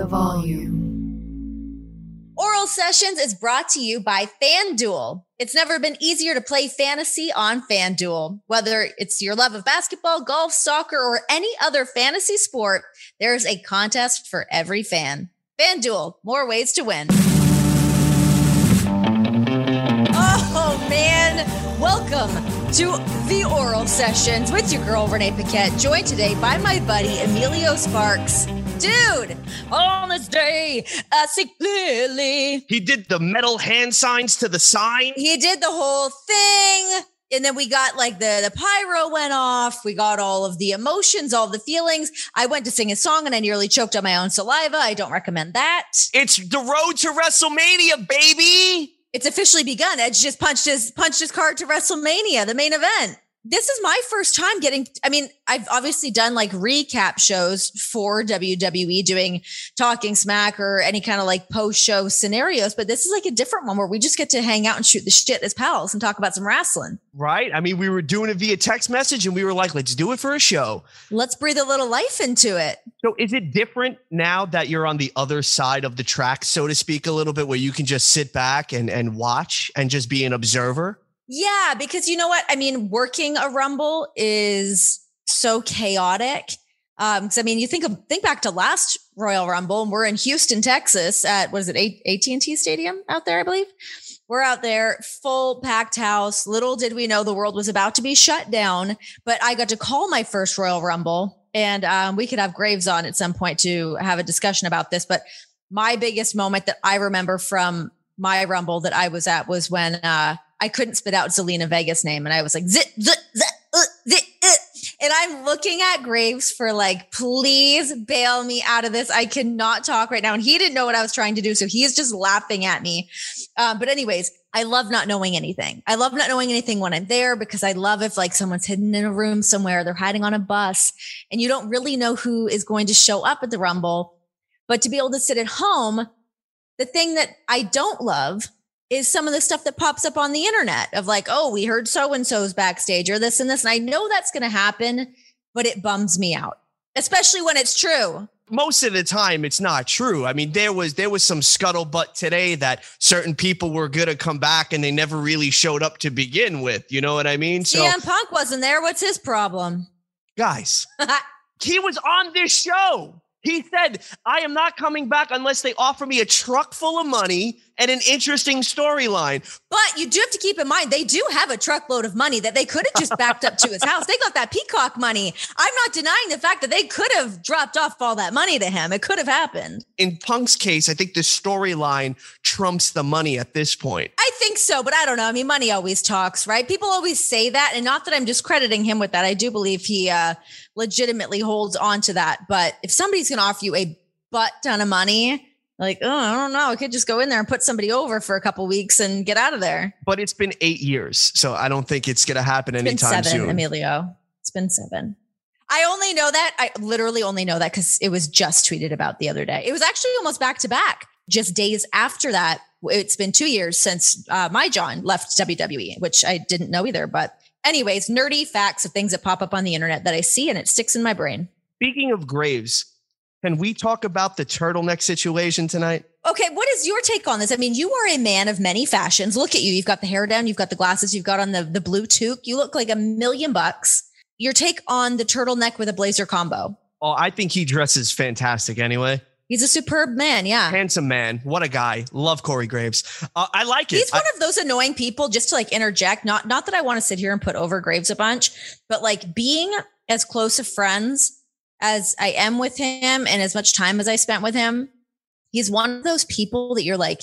the volume. Oral Sessions is brought to you by FanDuel. It's never been easier to play fantasy on FanDuel. Whether it's your love of basketball, golf, soccer, or any other fantasy sport, there's a contest for every fan. FanDuel, more ways to win. Oh man, welcome to the Oral Sessions with your girl Renee Paquette, joined today by my buddy Emilio Sparks. Dude, on this day, I see clearly. He did the metal hand signs to the sign. He did the whole thing. And then we got like the the pyro went off. We got all of the emotions, all the feelings. I went to sing a song and I nearly choked on my own saliva. I don't recommend that. It's the road to WrestleMania, baby. It's officially begun. Edge just punched his punched his card to WrestleMania, the main event. This is my first time getting. I mean, I've obviously done like recap shows for WWE, doing talking smack or any kind of like post show scenarios, but this is like a different one where we just get to hang out and shoot the shit as pals and talk about some wrestling. Right? I mean, we were doing it via text message and we were like, let's do it for a show. Let's breathe a little life into it. So is it different now that you're on the other side of the track, so to speak, a little bit where you can just sit back and, and watch and just be an observer? Yeah, because you know what? I mean, working a Rumble is so chaotic. Um, because I mean, you think of think back to last Royal Rumble, and we're in Houston, Texas, at what is it, AT and T Stadium out there, I believe. We're out there, full packed house. Little did we know the world was about to be shut down, but I got to call my first Royal Rumble, and um, we could have Graves on at some point to have a discussion about this. But my biggest moment that I remember from my Rumble that I was at was when uh, I couldn't spit out Zelina Vega's name, and I was like, zit, zit, zit, uh, zit, uh. and I'm looking at Graves for like, please bail me out of this. I cannot talk right now, and he didn't know what I was trying to do, so he's just laughing at me. Um, but anyways, I love not knowing anything. I love not knowing anything when I'm there because I love if like someone's hidden in a room somewhere, they're hiding on a bus, and you don't really know who is going to show up at the Rumble. But to be able to sit at home, the thing that I don't love is some of the stuff that pops up on the internet of like, oh, we heard so and so's backstage or this and this. And I know that's going to happen, but it bums me out, especially when it's true. Most of the time, it's not true. I mean, there was there was some scuttlebutt today that certain people were going to come back and they never really showed up to begin with. You know what I mean? So CM Punk wasn't there. What's his problem, guys? he was on this show. He said, I am not coming back unless they offer me a truck full of money and an interesting storyline. But you do have to keep in mind, they do have a truckload of money that they could have just backed up to his house. They got that peacock money. I'm not denying the fact that they could have dropped off all that money to him. It could have happened. In Punk's case, I think the storyline trumps the money at this point. I think so, but I don't know. I mean, money always talks, right? People always say that. And not that I'm discrediting him with that. I do believe he uh, legitimately holds on to that. But if somebody's going to offer you a butt ton of money, like, oh, I don't know. I could just go in there and put somebody over for a couple weeks and get out of there. But it's been eight years, so I don't think it's going to happen it's anytime seven, soon. Emilio, it's been seven. I only know that. I literally only know that because it was just tweeted about the other day. It was actually almost back to back. Just days after that, it's been two years since uh, my Jon left WWE, which I didn't know either. But, anyways, nerdy facts of things that pop up on the internet that I see and it sticks in my brain. Speaking of graves, can we talk about the turtleneck situation tonight? Okay, what is your take on this? I mean, you are a man of many fashions. Look at you. You've got the hair down, you've got the glasses, you've got on the, the blue toque. You look like a million bucks. Your take on the turtleneck with a blazer combo. Oh, I think he dresses fantastic anyway. He's a superb man. Yeah. Handsome man. What a guy. Love Corey Graves. Uh, I like it. He's one I- of those annoying people, just to like interject, not not that I want to sit here and put over Graves a bunch, but like being as close of friends as I am with him and as much time as I spent with him, he's one of those people that you're like,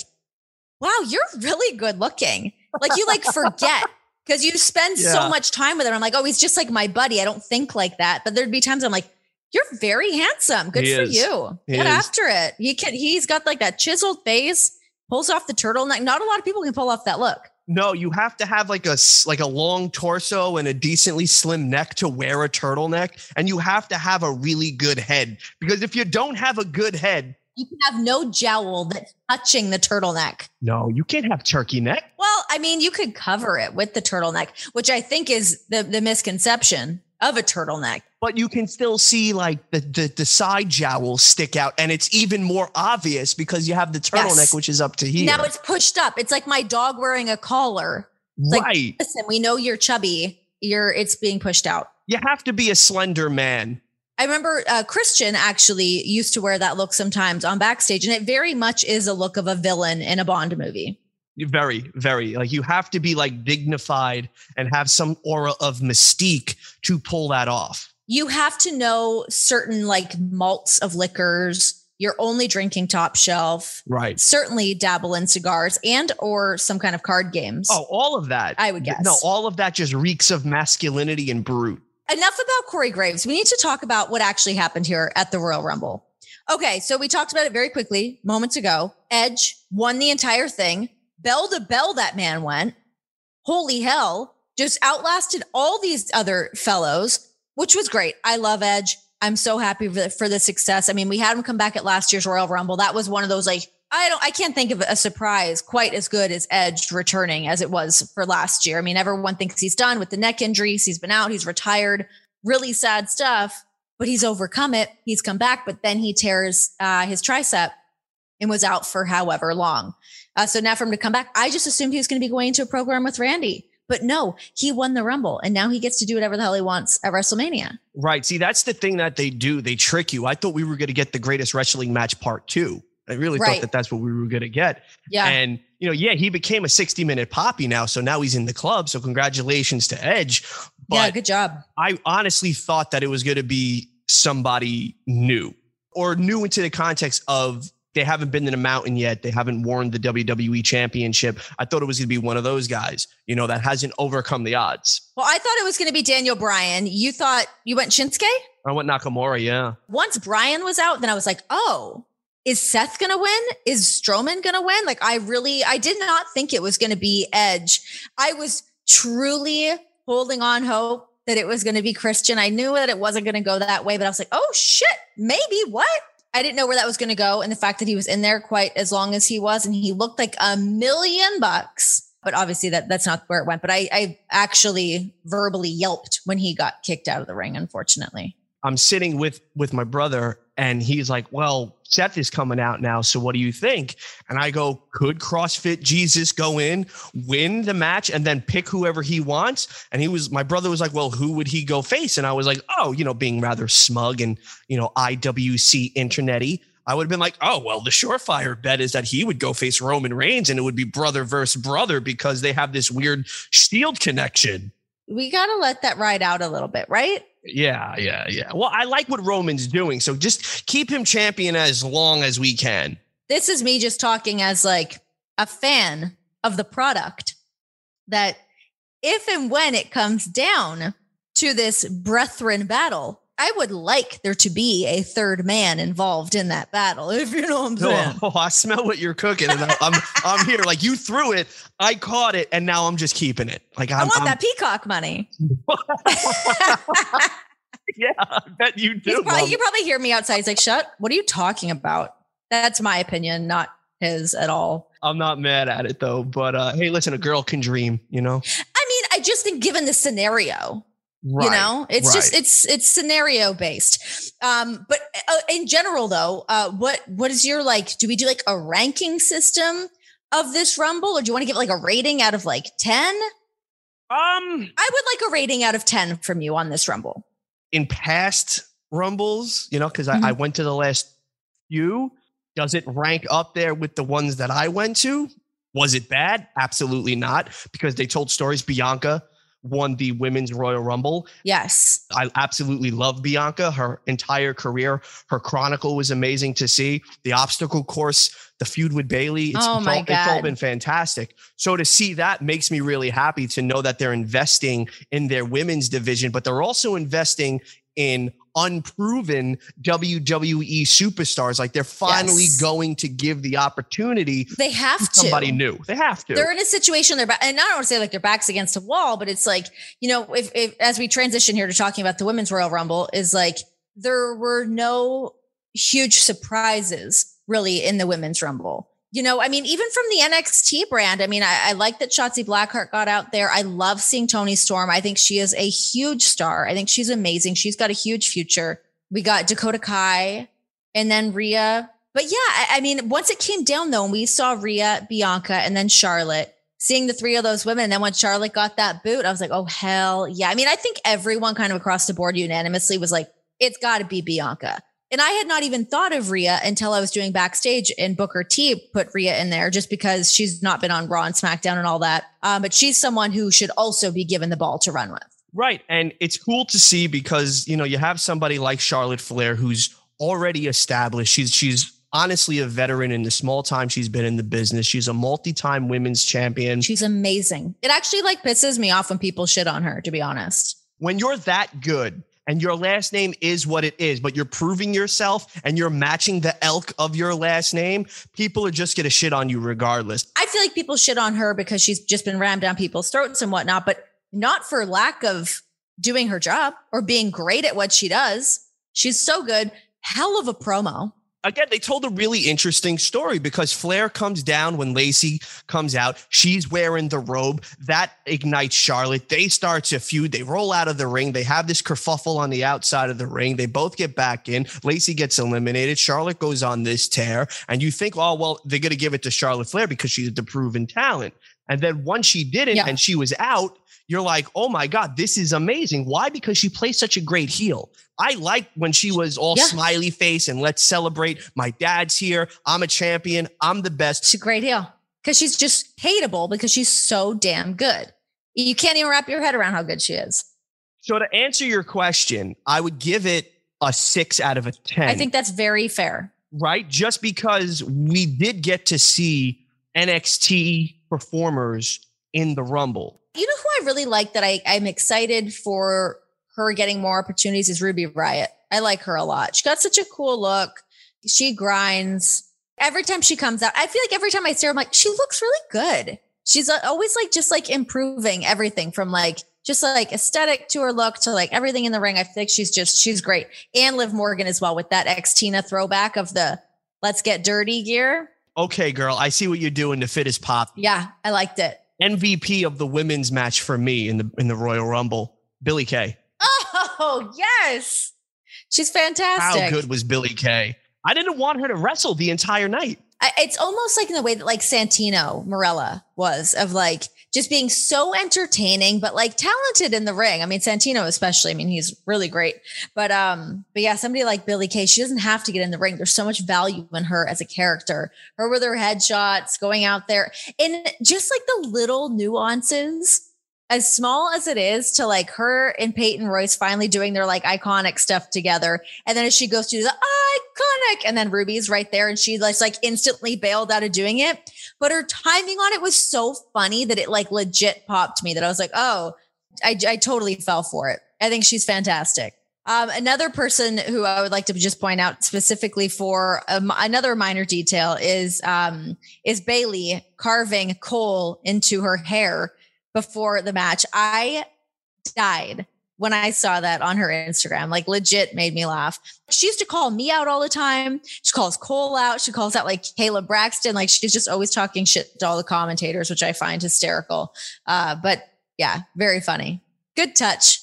wow, you're really good looking. Like you like forget because you spend Yeah. so much time with him. I'm like, oh, he's just like my buddy. I don't think like that. But there'd be times I'm like, you're very handsome. Good He for is. you. He Get is. after it. He can. He's got like that chiseled face. Pulls off the turtleneck. Not a lot of people can pull off that look. No, you have to have like a like a long torso and a decently slim neck to wear a turtleneck, and you have to have a really good head because if you don't have a good head, You can have no jowl that's touching the turtleneck. no, you can't have turkey neck. Well, I mean, you could cover it with the turtleneck, which I think is the, the misconception of a turtleneck. But you can still see like the, the the side jowls stick out, and it's even more obvious because you have the turtleneck, Yes. which is up to here. Now it's pushed up. It's like my dog wearing a collar. like- right. Listen, we know you're chubby. You're it's being pushed out. you have to be a slender man. I remember uh, Christian actually used to wear that look sometimes on backstage, and it very much is a look of a villain in a Bond movie. Very, very like you have to be like dignified and have some aura of mystique to pull that off. You have to know certain like malts of liquors. You're only drinking top shelf. Right. Certainly dabble in cigars and or some kind of card games. Oh, all of that. I would guess. No, all of that just reeks of masculinity and brute. enough about Corey Graves. We need to talk about what actually happened here at the Royal Rumble. Okay, so we talked about it very quickly moments ago. Edge won the entire thing. Bell to bell, that man went. Holy hell. Just outlasted all these other fellows, which was great. I love Edge. I'm so happy for the, success. I mean, we had him come back at last year's Royal Rumble. That was one of those like, I don't, I can't think of a surprise quite as good as Edge returning as it was for last year. I mean, everyone thinks he's done with the neck injuries. He's been out, he's retired, really sad stuff, but he's overcome it. He's come back, but then he tears uh, his tricep and was out for however long. Uh, so now for him to come back, I just assumed he was going to be going to a program with Randy. But no, he won the Rumble and now he gets to do whatever the hell he wants at WrestleMania. Right. See, that's the thing that they do. They trick you. I thought we were going to get the greatest wrestling match part two. I really Right. thought that that's what we were going to get. Yeah. And, you know, yeah, he became a 60 minute poppy now. So now he's in the club. So congratulations to Edge. But yeah, good job. I honestly thought that it was going to be somebody new or new into the context of they haven't been in a mountain yet. They haven't worn the WWE championship. I thought it was going to be one of those guys, you know, that hasn't overcome the odds. Well, I thought it was going to be Daniel Bryan. You thought you went Shinsuke? I went Nakamura. Yeah. Once Bryan was out, then I was like, oh, is Seth going to win? Is Strowman going to win? Like, I really, I did not think it was going to be Edge. I was truly holding on hope that it was going to be Christian. I knew that it wasn't going to go that way, but I was like, oh shit, maybe what? I didn't know where that was going to go. And the fact that he was in there quite as long as he was, and he looked like a million bucks. But obviously that that's not where it went. But I, I actually verbally yelped when he got kicked out of the ring, unfortunately. I'm sitting with with my brother and he's like, "Well, Seth is coming out now, so what do you think?" And I go, "Could CrossFit Jesus go in, win the match and then pick whoever he wants?" And he was my brother was like, "Well, who would he go face?" And I was like, "Oh, you know, being rather smug and, you know, IWC internety, I would have been like, "Oh, well, the surefire bet is that he would go face Roman Reigns and it would be brother versus brother because they have this weird shield connection." We got to let that ride out a little bit, right? Yeah, yeah, yeah. Well, I like what Roman's doing, so just keep him champion as long as we can. This is me just talking as like a fan of the product that if and when it comes down to this brethren battle, I would like there to be a third man involved in that battle, if you know what I'm saying. Oh, I smell what you're cooking, and I- I'm I'm here. Like you threw it, I caught it, and now I'm just keeping it. Like I I'm, want I'm- that peacock money. yeah, I bet you do. probably, you probably hear me outside. He's like, "Shut! What are you talking about?" That's my opinion, not his at all. I'm not mad at it though. But uh, hey, listen, a girl can dream. You know, I mean, I just think given the scenario, right? you know it's just it's it's scenario based um but uh, in general though uh what what is your like do we do like a ranking system of this rumble or do you want to give like a rating out of like 10 um i would like a rating out of 10 from you on this rumble in past rumbles, you know, because Mhm. I, I went to the last few. Does it rank up there with the ones that I went to? Was it bad? Absolutely not, because they told stories. Bianca won the women's Royal Rumble. yes I absolutely love Bianca. Her entire career, her chronicle was amazing to see. The obstacle course, the feud with Bayley, it's, Oh my it's all been fantastic. So to see that makes me really happy to know that they're investing in their women's division, but they're also investing in unproven WWE superstars. Like they're finally Yes. going to give the opportunity they have to to somebody new. They have to. they're in a situation they're back and i don't want to say like their backs against a wall but it's like you know if, if as we transition here to talking about the women's royal rumble is like there were no huge surprises really in the women's rumble You know, I mean, even from the NXT brand, I mean, I, I like that Shotzi Blackheart got out there. I love seeing Toni Storm. I think she is a huge star. I think she's amazing. She's got a huge future. We got Dakota Kai and then Rhea. But yeah, I, I mean, once it came down though, and we saw Rhea, Bianca, and then Charlotte, seeing the three of those women. And then when Charlotte got that boot, I was like, oh, hell yeah. I mean, I think everyone kind of across the board unanimously was like, it's got to be Bianca. And I had not even thought of Rhea until I was doing backstage and Booker T put Rhea in there just because she's not been on Raw and SmackDown and all that. Um, but she's someone who should also be given the ball to run with. Right. And it's cool to see because, you know, you have somebody like Charlotte Flair who's already established. She's she's honestly a veteran in the small time she's been in the business. She's a multi-time women's champion. She's amazing. It actually like pisses me off when people shit on her, to be honest. When you're that good and your last name is what it is, but you're proving yourself and you're matching the elk of your last name, people are just gonna shit on you regardless. I feel like people shit on her because she's just been rammed down people's throats and whatnot, but not for lack of doing her job or being great at what she does. She's so good. Hell of a promo again, they told a really interesting story because Flair comes down when Lacey comes out. She's wearing the robe that ignites Charlotte. They start to feud. They roll out of the ring. They have this kerfuffle on the outside of the ring. They both get back in. Lacey gets eliminated. Charlotte goes on this tear. And you think, oh, well, they're going to give it to Charlotte Flair because she's the proven talent. And then once she didn't yeah. and she was out, you're like, oh my God, this is amazing. Why? Because she plays such a great heel. I like when she was all yeah. smiley face and let's celebrate. My dad's here. I'm a champion. I'm the best. She's a great heel because she's just hateable because she's so damn good. You can't even wrap your head around how good she is. So to answer your question, I would give it a six out of a 10. I think that's very fair. Right? Just because we did get to see NXT performers in the Rumble. You know who I really like that I, I'm excited for her getting more opportunities is Ruby Riott. I like her a lot. She got such a cool look. She grinds. Every time she comes out, I feel like every time I see her, I'm like, she looks really good. She's always like just like improving everything from like just like aesthetic to her look to like everything in the ring. I think she's just she's great. And Liv Morgan as well with that Xtina throwback of the let's get dirty gear. Okay, girl, I see what you're doing to fit his pop. Yeah, I liked it. MVP of the women's match for me in the in the Royal Rumble, Billie Kay. Oh, yes. She's fantastic. How good was Billie Kay? I didn't want her to wrestle the entire night. It's almost like in the way that like Santino Marella was of like just being so entertaining, but like talented in the ring. I mean, Santino especially. I mean, he's really great. But um, but yeah, somebody like Billie Kay, she doesn't have to get in the ring. There's so much value in her as a character. Her with her headshots, going out there, and just like the little nuances as small as it is to like her and Peyton Royce finally doing their like iconic stuff together. And then as she goes to the iconic, and then Ruby's right there and she like, instantly bailed out of doing it. But her timing on it was so funny that it like legit popped me that I was like, oh, I, I totally fell for it. I think she's fantastic. Um, another person who I would like to just point out specifically for another minor detail is um, is Bayley carving Cole into her hair before the match. I died when I saw that on her Instagram, like legit made me laugh. She used to call me out all the time. She calls Cole out. She calls out like Kayla Braxton. Like she's just always talking shit to all the commentators, which I find hysterical. Uh, but yeah, very funny. Good touch.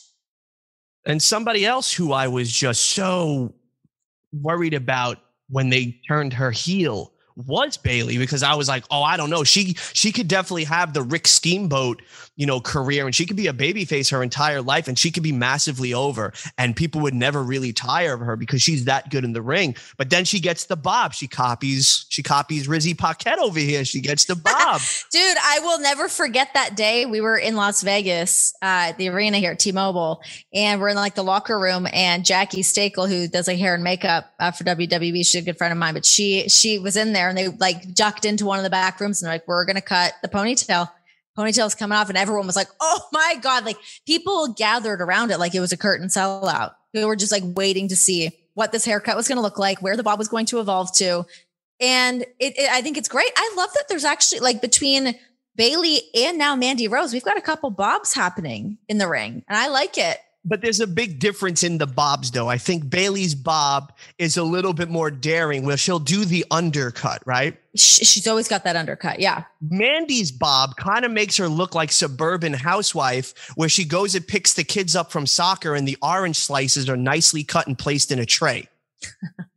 And somebody else who I was just so worried about when they turned her heel was Bayley because I was like, oh, I don't know. She she could definitely have the Rick Steamboat, you know, career and she could be a babyface her entire life and she could be massively over and people would never really tire of her because she's that good in the ring. But then she gets the bob. She copies she copies Rizzy Paquette over here. She gets the bob. Dude, I will never forget that day we were in Las Vegas, uh, the arena here at T-Mobile, and we're in like the locker room and Jackie Stakel, who does like hair and makeup uh, for WWE, she's a good friend of mine, but she she was in there and they like ducked into one of the back rooms and they're like, we're going to cut the ponytail. Ponytail's coming off. And everyone was like, oh my God. Like people gathered around it like it was a curtain sellout. They were just like waiting to see what this haircut was going to look like, where the bob was going to evolve to. And it, it, I think it's great. I love that there's actually like between Bayley and now Mandy Rose, we've got a couple bobs happening in the ring and I like it. But there's a big difference in the bobs, though. I think Bayley's bob is a little bit more daring, where she'll do the undercut, right? She's always got that undercut. Yeah. Mandy's bob kind of makes her look like suburban housewife, where she goes and picks the kids up from soccer, and the orange slices are nicely cut and placed in a tray.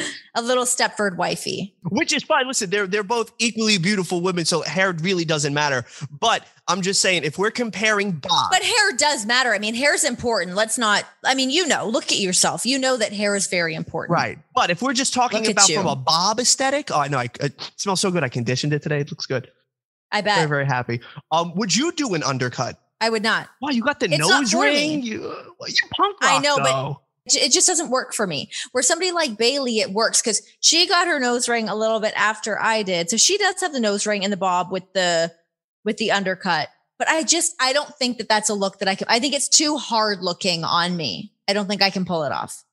a little Stepford wifey. Which is fine. Listen, they're they're both equally beautiful women, so hair really doesn't matter. But I'm just saying, if we're comparing Bob, but hair does matter. I mean, hair is important. Let's not. I mean, you know, look at yourself. You know that hair is very important, right? But if we're just talking about from a Bob aesthetic, oh, I know, I, it smells so good. I conditioned it today. It looks good. I bet. Very very happy. Um, would you do an undercut? I would not. Wow, you got the it's nose ring. You, you punk rock, I know, though. but it just doesn't work for me. Where somebody like Bayley, it works because she got her nose ring a little bit after I did. So she does have the nose ring and the bob with the with the undercut. But I just I don't think that that's a look that I can. I think it's too hard looking on me. I don't think I can pull it off.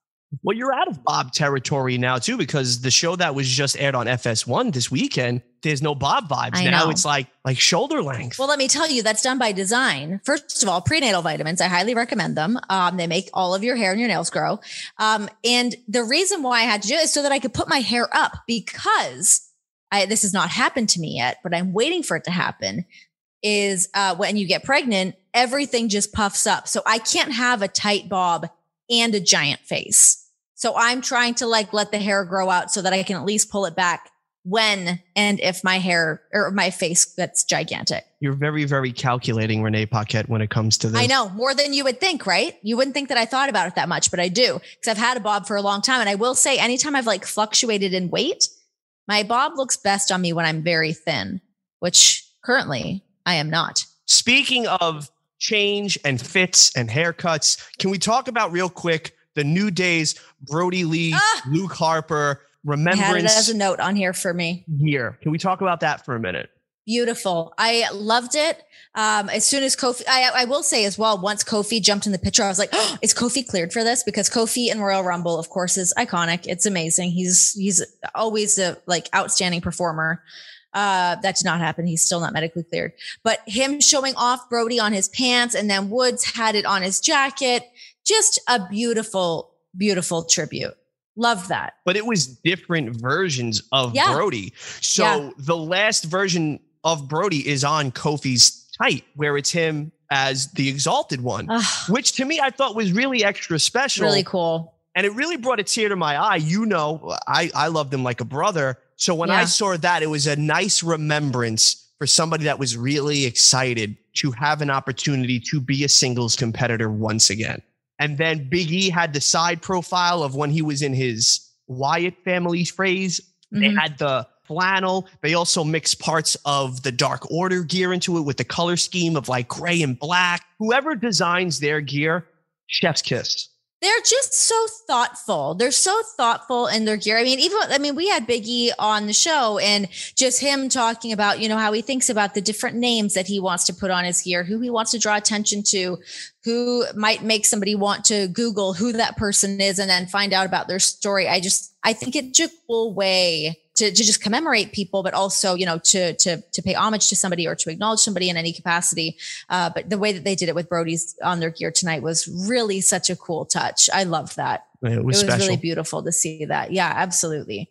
Well, you're out of Bob territory now too, because the show that was just aired on FS1 this weekend, there's no Bob vibes. I now know. it's like like shoulder length. Well, let me tell you, that's done by design. First of all, prenatal vitamins. I highly recommend them. Um, they make all of your hair and your nails grow. Um, and the reason why I had to do it is so that I could put my hair up because I this has not happened to me yet, but I'm waiting for it to happen. Is uh, when you get pregnant, everything just puffs up. So I can't have a tight bob and a giant face. So I'm trying to like let the hair grow out so that I can at least pull it back when and if my hair or my face gets gigantic. You're very, very calculating, Renee Paquette, when it comes to this. I know more than you would think, right? You wouldn't think that I thought about it that much, but I do because I've had a bob for a long time. And I will say, anytime I've like fluctuated in weight, my bob looks best on me when I'm very thin, which currently I am not. Speaking of change and fits and haircuts. Can we talk about real quick the New Day's, Brodie Lee, ah! Luke Harper, remembrance? I had it as a note on here for me. Here. Can we talk about that for a minute? Beautiful. I loved it. Um, as soon as Kofi, I, I, will say as well, once Kofi jumped in the picture, I was like, oh, is Kofi cleared for this? Because Kofi in Royal Rumble, of course, is iconic. It's amazing. He's, he's always a like outstanding performer. Uh, that did not happen. He's still not medically cleared. But him showing off Brodie on his pants and then Woods had it on his jacket. Just a beautiful, beautiful tribute. Love that. But it was different versions of yeah. Brodie. So yeah. the last version of Brodie is on Kofi's tight, where it's him as the exalted one, Ugh. which to me I thought was really extra special. Really cool. And it really brought a tear to my eye. You know, I, I loved him like a brother. So when yeah. I saw that, it was a nice remembrance for somebody that was really excited to have an opportunity to be a singles competitor once again. And then Big E had the side profile of when he was in his Wyatt family phrase. Mm-hmm. They had the flannel. They also mixed parts of the Dark Order gear into it with the color scheme of like gray and black. Whoever designs their gear, chef's kiss they're just so thoughtful. They're so thoughtful in their gear. I mean, even I mean, we had Biggie on the show and just him talking about, you know, how he thinks about the different names that he wants to put on his gear, who he wants to draw attention to, who might make somebody want to Google who that person is and then find out about their story. I just I think it's a cool way to, to just commemorate people, but also, you know, to, to, to pay homage to somebody or to acknowledge somebody in any capacity. Uh, but the way that they did it with Brodie's on their gear tonight was really such a cool touch. I loved that. It was, it was really beautiful to see that. Yeah, absolutely.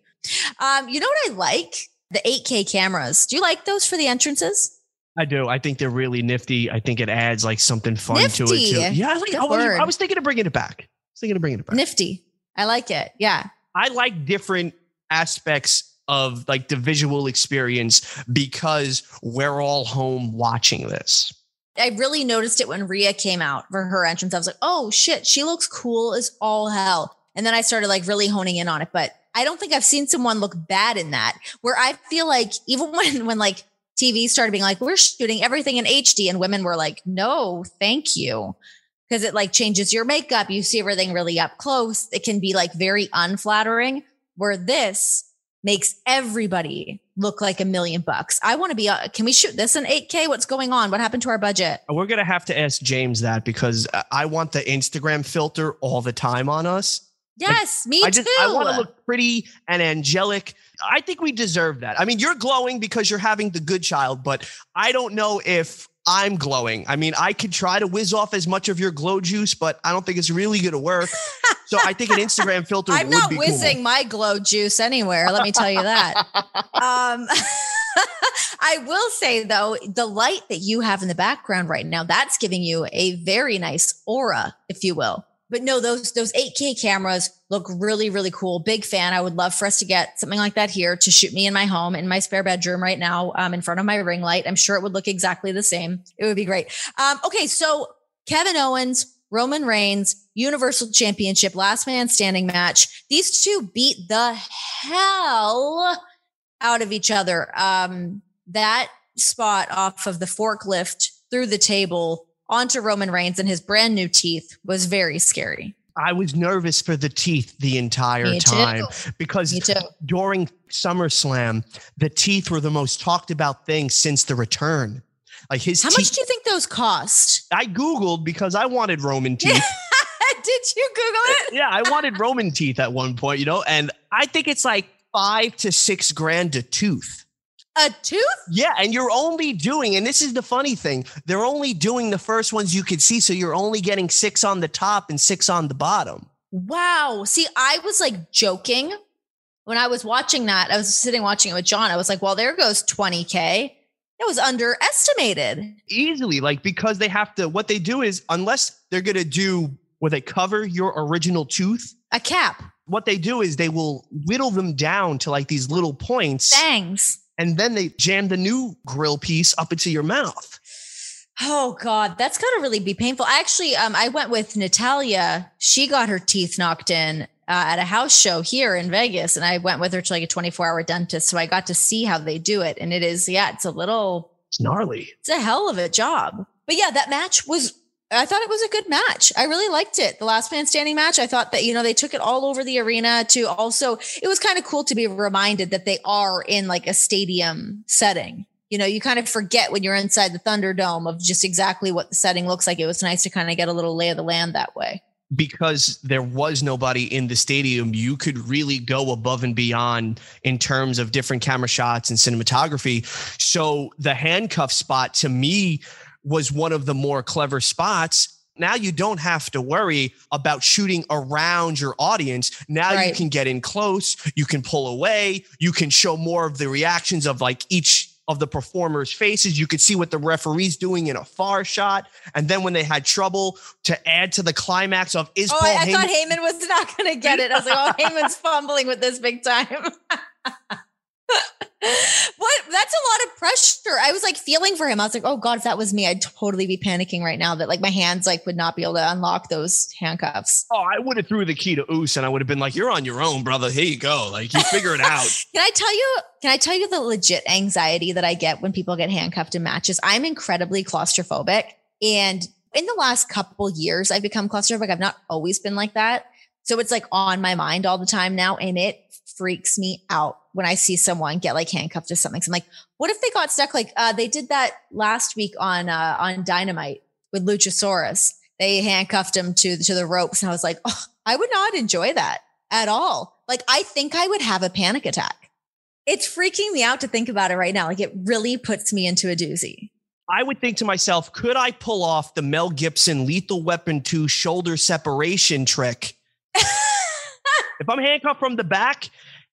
Um, you know what I like? The 8K cameras. Do you like those for the entrances? I do. I think they're really nifty. I think it adds like something fun nifty. to it too. Yeah, I, like, I, was, I was thinking of bringing it back. I was thinking of bringing it back. Nifty. I like it. Yeah. I like different aspects of like the visual experience because we're all home watching this. I really noticed it when Rhea came out for her entrance. I was like, oh shit, she looks cool as all hell. And then I started like really honing in on it. But I don't think I've seen someone look bad in that. Where I feel like even when when like TV started being like, we're shooting everything in HD, and women were like, no, thank you. Because it like changes your makeup. You see everything really up close. It can be like very unflattering. Where this makes everybody look like a million bucks. I want to be, uh, can we shoot this in 8K? What's going on? What happened to our budget? We're going to have to ask James that because I want the Instagram filter all the time on us. Yes, like, me I just, too. I want to look pretty and angelic. I think we deserve that. I mean, you're glowing because you're having the good child, but I don't know if I'm glowing. I mean, I could try to whiz off as much of your glow juice, but I don't think it's really going to work. So I think an Instagram filter. I'm not whizzing cool. my glow juice anywhere. Let me tell you that. um, I will say though, the light that you have in the background right now, that's giving you a very nice aura, if you will. But no, those those 8K cameras look really, really cool. Big fan. I would love for us to get something like that here to shoot me in my home, in my spare bedroom right now, um, in front of my ring light. I'm sure it would look exactly the same. It would be great. Um, okay, so Kevin Owens, Roman Reigns, Universal Championship, last man standing match. These two beat the hell out of each other. Um, that spot off of the forklift through the table onto Roman Reigns and his brand new teeth was very scary. I was nervous for the teeth the entire Me too. time because Me too. during SummerSlam, the teeth were the most talked about thing since the return. Like his How teeth. much do you think those cost? I Googled because I wanted Roman teeth. Did you Google it? yeah, I wanted Roman teeth at one point, you know, and I think it's like five to six grand a tooth. A tooth? Yeah, and you're only doing, and this is the funny thing, they're only doing the first ones you could see. So you're only getting six on the top and six on the bottom. Wow. See, I was like joking when I was watching that. I was sitting watching it with Jon. I was like, well, there goes 20K. It was underestimated. Easily, like because they have to, what they do is, unless they're going to do where they cover your original tooth, A cap, what they do is they will whittle them down to like these little points bangs. And then they jam the new grill piece up into your mouth. Oh God, that's gotta really be painful. I actually, um, I went with Natalya. She got her teeth knocked in uh, at a house show here in Vegas, and I went with her to like a 24 hour dentist. So I got to see how they do it, and it is, yeah, it's a little, It's gnarly. it's a hell of a job. But yeah, that match was. I thought it was a good match. I really liked it. The last man standing match. I thought that, you know, they took it all over the arena to also, it was kind of cool to be reminded that they are in like a stadium setting. You know, you kind of forget when you're inside the Thunderdome of just exactly what the setting looks like. It was nice to kind of get a little lay of the land that way. because there was nobody in the stadium, you could really go above and beyond in terms of different camera shots and cinematography. So the handcuff spot to me was one of the more clever spots. Now you don't have to worry about shooting around your audience. Now you can get in close, you can pull away, you can show more of the reactions of like each of the performers' faces. You could see what the referee's doing in a far shot. And then when they had trouble to add to the climax of is Oh, Paul I, I Heyman thought Heyman was not going to get it. I was like, oh, Heyman's fumbling with this big time. That's a lot of pressure. I was like feeling for him. I was like, oh God, if that was me, I'd totally be panicking right now that like my hands like would not be able to unlock those handcuffs. Oh, I would have threw the key to Oos and I would have been like, "You're on your own, brother. Here you go. Like you figure it out." Can I tell you? Can I tell you the legit anxiety that I get when people get handcuffed in matches? I'm incredibly claustrophobic, and in the last couple years, I've become claustrophobic. I've not always been like that, so it's like on my mind all the time now, and it freaks me out when I see someone get like handcuffed to something. So I'm like, what if they got stuck? Like uh, they did that last week on uh, on Dynamite with Luchasaurus. They handcuffed him to to the ropes, and I was like, oh, I would not enjoy that at all. Like I think I would have a panic attack. It's freaking me out to think about it right now. Like it really puts me into a doozy. I would think to myself, could I pull off the Mel Gibson Lethal Weapon 2 shoulder separation trick? if I'm handcuffed from the back,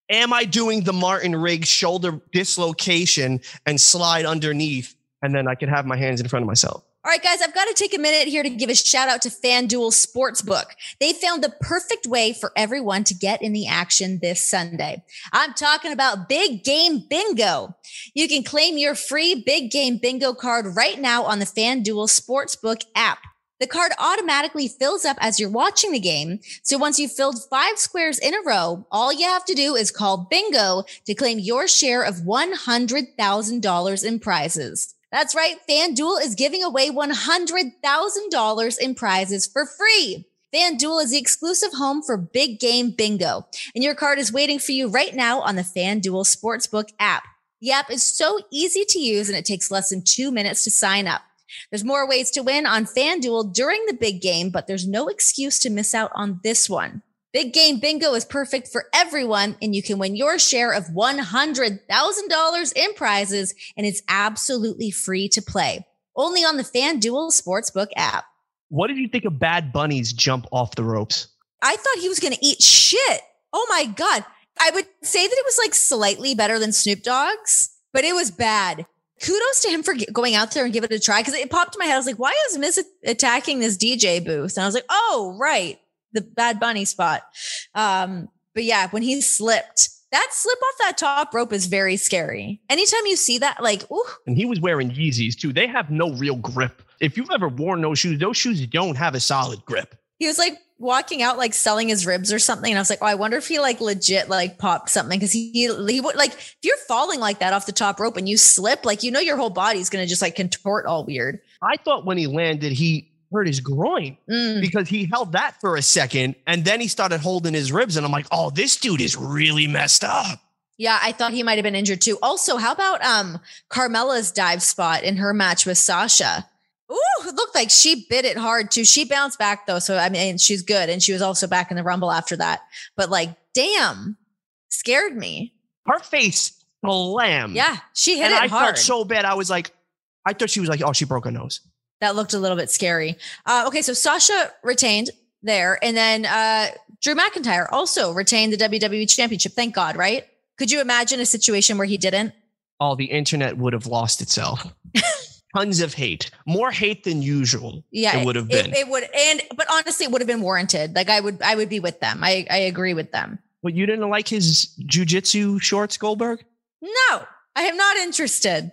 am I doing the Martin Riggs shoulder dislocation and slide underneath? And then I can have my hands in front of myself. All right, guys, I've got to take a minute here to give a shout out to FanDuel Sportsbook. They found the perfect way for everyone to get in the action this Sunday. I'm talking about Big Game Bingo. You can claim your free Big Game Bingo card right now on the FanDuel Sportsbook app. The card automatically fills up as you're watching the game. So once you've filled five squares in a row, all you have to do is call bingo to claim your share of $100,000 in prizes. That's right. FanDuel is giving away $100,000 in prizes for free. FanDuel is the exclusive home for big game bingo, and your card is waiting for you right now on the FanDuel Sportsbook app. The app is so easy to use and it takes less than two minutes to sign up. There's more ways to win on FanDuel during the big game, but there's no excuse to miss out on this one. Big Game Bingo is perfect for everyone, and you can win your share of $100,000 in prizes, and it's absolutely free to play. only on the FanDuel Sportsbook app. What did you think of Bad Bunny's jump off the ropes? I thought he was going to eat shit. Oh my God. I would say that it was like slightly better than Snoop Dogg's, but it was bad. Kudos to him for going out there and give it a try because it popped in my head. I was like, why is Miz attacking this DJ booth? And I was like, oh, right. The Bad Bunny spot. Um, but yeah, when he slipped, that slip off that top rope is very scary. Anytime you see that, like, ooh. And he was wearing Yeezys too. They have no real grip. If you've ever worn those shoes, those shoes don't have a solid grip. He was like walking out, like selling his ribs or something. And I was like, oh, I wonder if he like legit like popped something. Cause he, he would like, if you're falling like that off the top rope and you slip, like, you know, your whole body's to just like contort all weird. I thought when he landed, he hurt his groin mm. because he held that for a second and then he started holding his ribs. And I'm like, oh, this dude is really messed up. Yeah, I thought he might have been injured too. Also, how about um Carmella's dive spot in her match with Sasha? Ooh, it looked like she bit it hard too. She bounced back though, so I mean, she's good, and she was also back in the Rumble after that. But like, damn, scared me. Her face slammed. Yeah, she hit and it I hard. felt so bad. I was like, I thought she was like, oh, she broke her nose that looked a little bit scary. Uh, okay, so Sasha retained there, and then uh, Drew McIntyre also retained the WWE Championship. Thank God, right? Could you imagine a situation where he didn't? Oh, the internet would have lost itself. Tons of hate, more hate than usual. Yeah, it would have been. It, it, would, and but honestly, it would have been warranted. Like I would, I would be with them. I, I agree with them. But you didn't like his jujitsu shorts, Goldberg? No, I am not interested.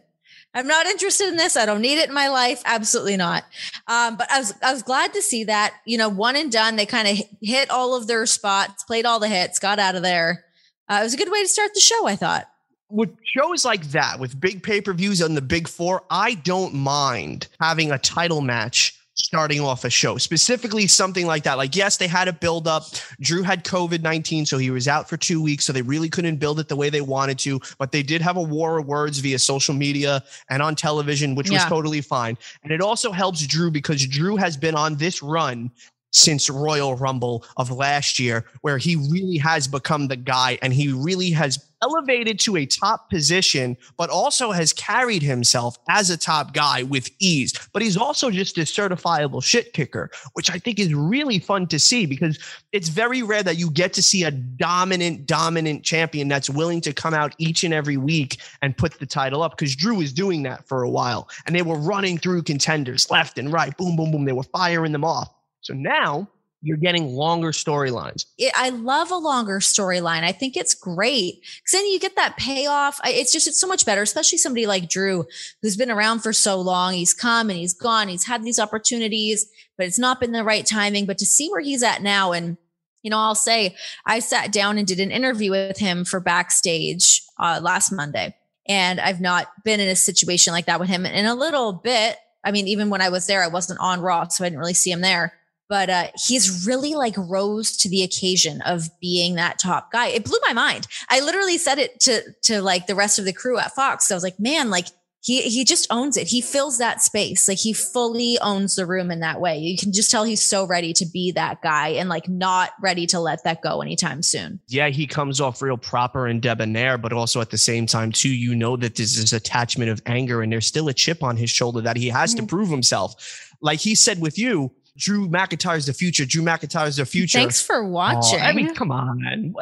I'm not interested in this. I don't need it in my life. Absolutely not. Um, but I was I was glad to see that. You know, one and done. They kind of hit all of their spots, played all the hits, got out of there. Uh, it was a good way to start the show. I thought. With shows like that, with big pay per views on the big four, I don't mind having a title match starting off a show, specifically something like that. Like, yes, they had a build up. Drew had COVID 19, so he was out for two weeks. So they really couldn't build it the way they wanted to, but they did have a war of words via social media and on television, which yeah. was totally fine. And it also helps Drew because Drew has been on this run since Royal Rumble of last year, where he really has become the guy and he really has elevated to a top position, but also has carried himself as a top guy with ease. But he's also just a certifiable shit kicker, which I think is really fun to see because it's very rare that you get to see a dominant, dominant champion that's willing to come out each and every week and put the title up. Because Drew was doing that for a while and they were running through contenders left and right, boom, boom, boom. They were firing them off. So now you're getting longer storylines. I love a longer storyline. I think it's great because then you get that payoff. It's just, it's so much better, especially somebody like Drew, who's been around for so long. He's come and he's gone. He's had these opportunities, but it's not been the right timing. But to see where he's at now and you know, I'll say I sat down and did an interview with him for backstage uh, last Monday, and I've not been in a situation like that with him in a little bit. I mean, even when I was there, I wasn't on Raw, so I didn't really see him there but uh, he's really like rose to the occasion of being that top guy. It blew my mind. I literally said it to to like the rest of the crew at Fox. I was like, man, like he he just owns it. He fills that space. Like he fully owns the room in that way. You can just tell he's so ready to be that guy and like not ready to let that go anytime soon. Yeah, he comes off real proper and debonair, but also at the same time too, you know that there's this attachment of anger and there's still a chip on his shoulder that he has mm-hmm. to prove himself. Like he said with you, Drew McIntyre's the future. Drew McIntyre's the future. Thanks for watching. Oh, I mean, come on.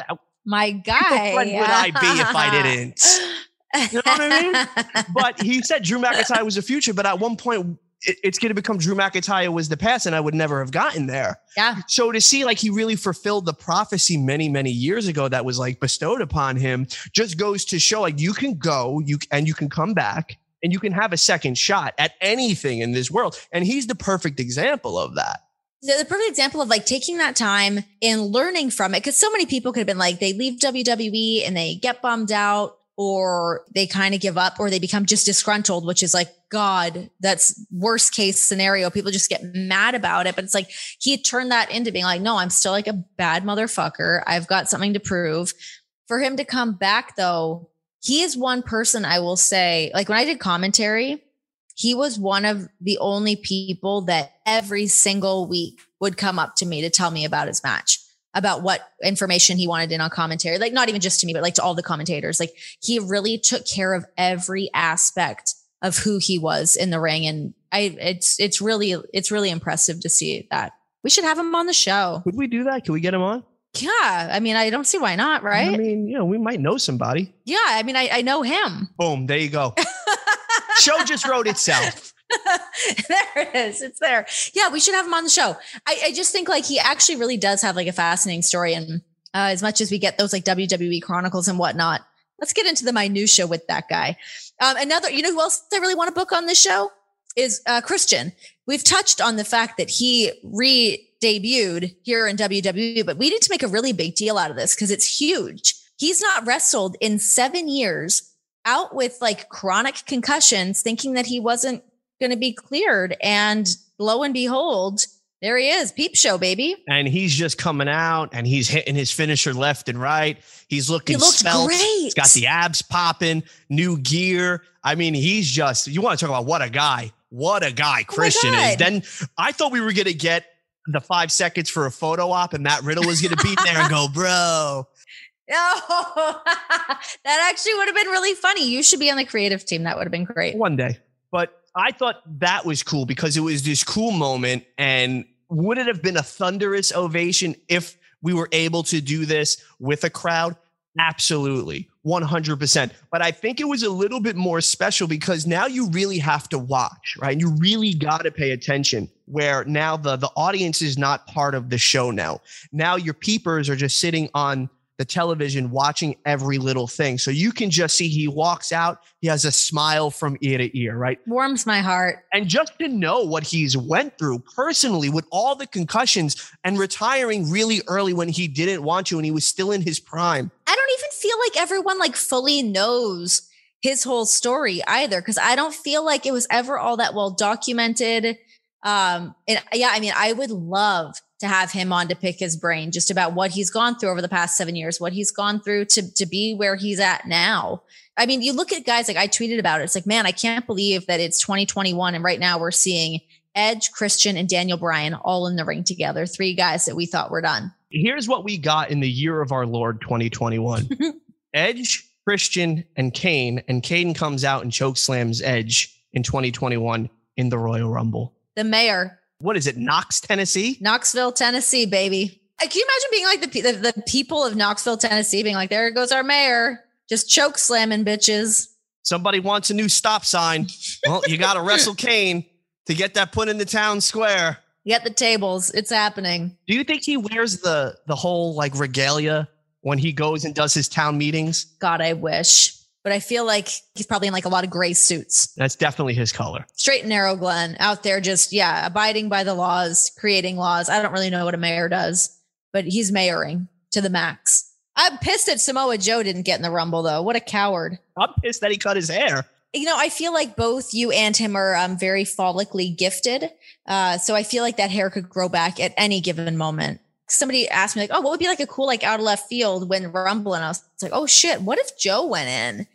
My guy. What would I be if I didn't? You know what I mean? but he said Drew McIntyre was the future, but at one point it, it's going to become Drew McIntyre was the past, and I would never have gotten there. Yeah. So to see like he really fulfilled the prophecy many, many years ago that was like bestowed upon him just goes to show like you can go, you and you can come back and you can have a second shot at anything in this world. And he's the perfect example of that. The perfect example of like taking that time and learning from it. Cause so many people could have been like, they leave WWE and they get bummed out or they kind of give up or they become just disgruntled, which is like, God, that's worst case scenario. People just get mad about it. But it's like he turned that into being like, no, I'm still like a bad motherfucker. I've got something to prove. For him to come back though, he is one person I will say, like when I did commentary, he was one of the only people that every single week would come up to me to tell me about his match, about what information he wanted in on commentary. Like not even just to me, but like to all the commentators. Like he really took care of every aspect of who he was in the ring. And I, it's, it's really, it's really impressive to see that. We should have him on the show. Would we do that? Can we get him on? Yeah. I mean, I don't see why not, right? I mean, you know, we might know somebody. yeah. I mean, I, I know him. Boom, there you go. Show just wrote itself. there it is. It's there. Yeah, we should have him on the show. I, I just think like he actually really does have like a fascinating story. And uh, as much as we get those like WWE chronicles and whatnot, let's get into the minutia with that guy. Um, another, you know who else I really want to book on this show is uh, Christian. We've touched on the fact that he re-debuted here in WWE, but we need to make a really big deal out of this because it's huge. He's not wrestled in seven years, out with like chronic concussions, thinking that he wasn't going to be cleared. And lo and behold, there he is, peep show, baby. And he's just coming out and he's hitting his finisher left and right. He's looking He looks great. He's got the abs popping, new gear. I mean, he's just, you want to talk about what a guy. What a guy oh Christian is. Oh God. Then I thought we were going to get the five seconds for a photo op and Matt Riddle was going to be there and go, bro. Oh, that actually would have been really funny. You should be on the creative team. That would have been great. one day. But I thought that was cool because it was this cool moment. And would it have been a thunderous ovation if we were able to do this with a crowd? Absolutely, 100%. But I think it was a little bit more special because now you really have to watch, right? You really got to pay attention where now the, the audience is not part of the show now. Now your peepers are just sitting on the television watching every little thing. So you can just see he walks out, he has a smile from ear to ear, right? Warms my heart. And just to know what he's went through personally with all the concussions and retiring really early when he didn't want to and he was still in his prime. Feel like everyone like fully knows his whole story either because I don't feel like it was ever all that well documented. Um, and yeah, I mean, I would love to have him on to pick his brain just about what he's gone through over the past seven years, what he's gone through to to be where he's at now. I mean, you look at guys like I tweeted about it. It's like, man, I can't believe that it's 2021 and right now we're seeing Edge, Christian, and Daniel Bryan all in the ring together. Three guys that we thought were done. Here's what we got in the year of our Lord 2021 Edge, Christian, and Kane. And Kane comes out and choke slams Edge in 2021 in the Royal Rumble. The mayor, What is it, Knox, Tennessee? Knoxville, Tennessee, baby. Can you imagine being like the, the the people of Knoxville, Tennessee, being like, "There goes our mayor, just choke slamming bitches." Somebody wants a new stop sign. Well, you got to wrestle Kane to get that put in the town square. Get the tables. It's happening. Do you think he wears the the whole like regalia when he goes and does his town meetings? God, I wish, but I feel like he's probably in like a lot of gray suits. That's definitely his color. Straight and narrow, Glenn, out there, just yeah, abiding by the laws, creating laws. I don't really know what a mayor does, but he's mayoring to the max. I'm pissed that Samoa Joe didn't get in the rumble though. What a coward. I'm pissed that he cut his hair. You know, I feel like both you and him are um, very follically gifted. Uh, so I feel like that hair could grow back at any given moment. Somebody asked me like, "Oh, what would be like a cool like out of left field when Rumble?" And I was like, "Oh shit, what if Joe went in?"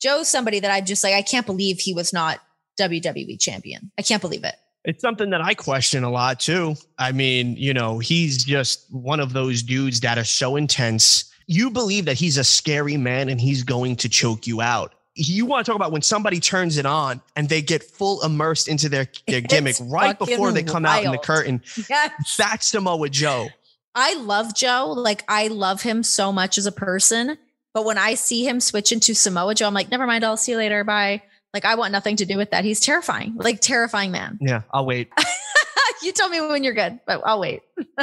Joe's somebody that I just like. I can't believe he was not WWE champion. I can't believe it. It's something that I question a lot too. I mean, you know, he's just one of those dudes that are so intense. You believe that he's a scary man and he's going to choke you out. You want to talk about when somebody turns it on and they get full immersed into their, their gimmick right before they come out in the wild. curtain. Yeah, That's Samoa Joe. I love Joe. Like I love him so much as a person. But when I see him switch into Samoa Joe, I'm like, never mind. I'll see you later. Bye. Like I want nothing to do with that. He's terrifying. Like terrifying man. Yeah, I'll wait. you tell me when you're good, but I'll wait.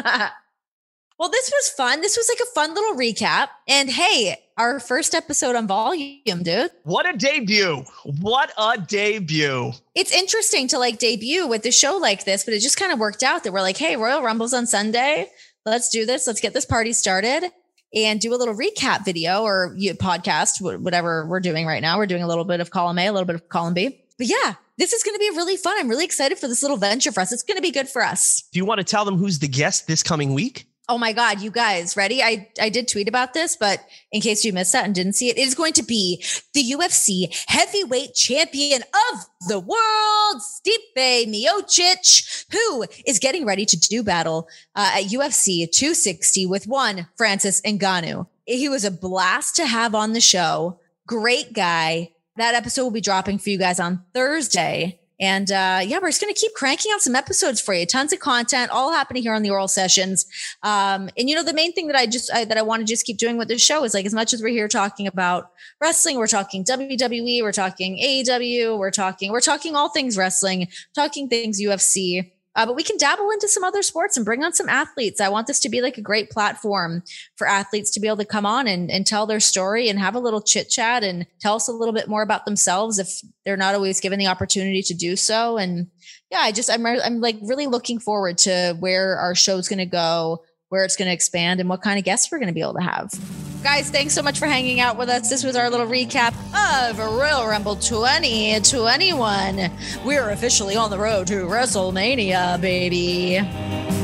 well, this was fun. This was like a fun little recap. And hey, our first episode on volume, dude. What a debut. What a debut. It's interesting to like debut with the show like this, but it just kind of worked out that we're like, hey, Royal Rumble's on Sunday. Let's do this. Let's get this party started and do a little recap video or podcast, whatever we're doing right now. We're doing a little bit of column A, a little bit of column B. But yeah, this is going to be really fun. I'm really excited for this little venture for us. It's going to be good for us. Do you want to tell them who's the guest this coming week? Oh my God, you guys ready? I, I did tweet about this, but in case you missed that and didn't see it, it is going to be the UFC heavyweight champion of the world, Stipe Miocic, who is getting ready to do battle uh, at UFC 260 with one Francis Ngannou. He was a blast to have on the show. Great guy. that episode will be dropping for you guys on Thursday. And uh, yeah, we're just going to keep cranking out some episodes for you. Tons of content, all happening here on the oral sessions. Um, and you know, the main thing that I just I, that I want to just keep doing with this show is like as much as we're here talking about wrestling, we're talking WWE, we're talking AEW, we're talking we're talking all things wrestling, talking things UFC. Uh, but we can dabble into some other sports and bring on some athletes. I want this to be like a great platform for athletes to be able to come on and, and tell their story and have a little chit chat and tell us a little bit more about themselves if they're not always given the opportunity to do so. And yeah, I just, I'm, I'm like really looking forward to where our show's going to go where it's going to expand and what kind of guests we're going to be able to have. Guys, thanks so much for hanging out with us. This was our little recap of Royal Rumble 2021. We're officially on the road to WrestleMania, baby.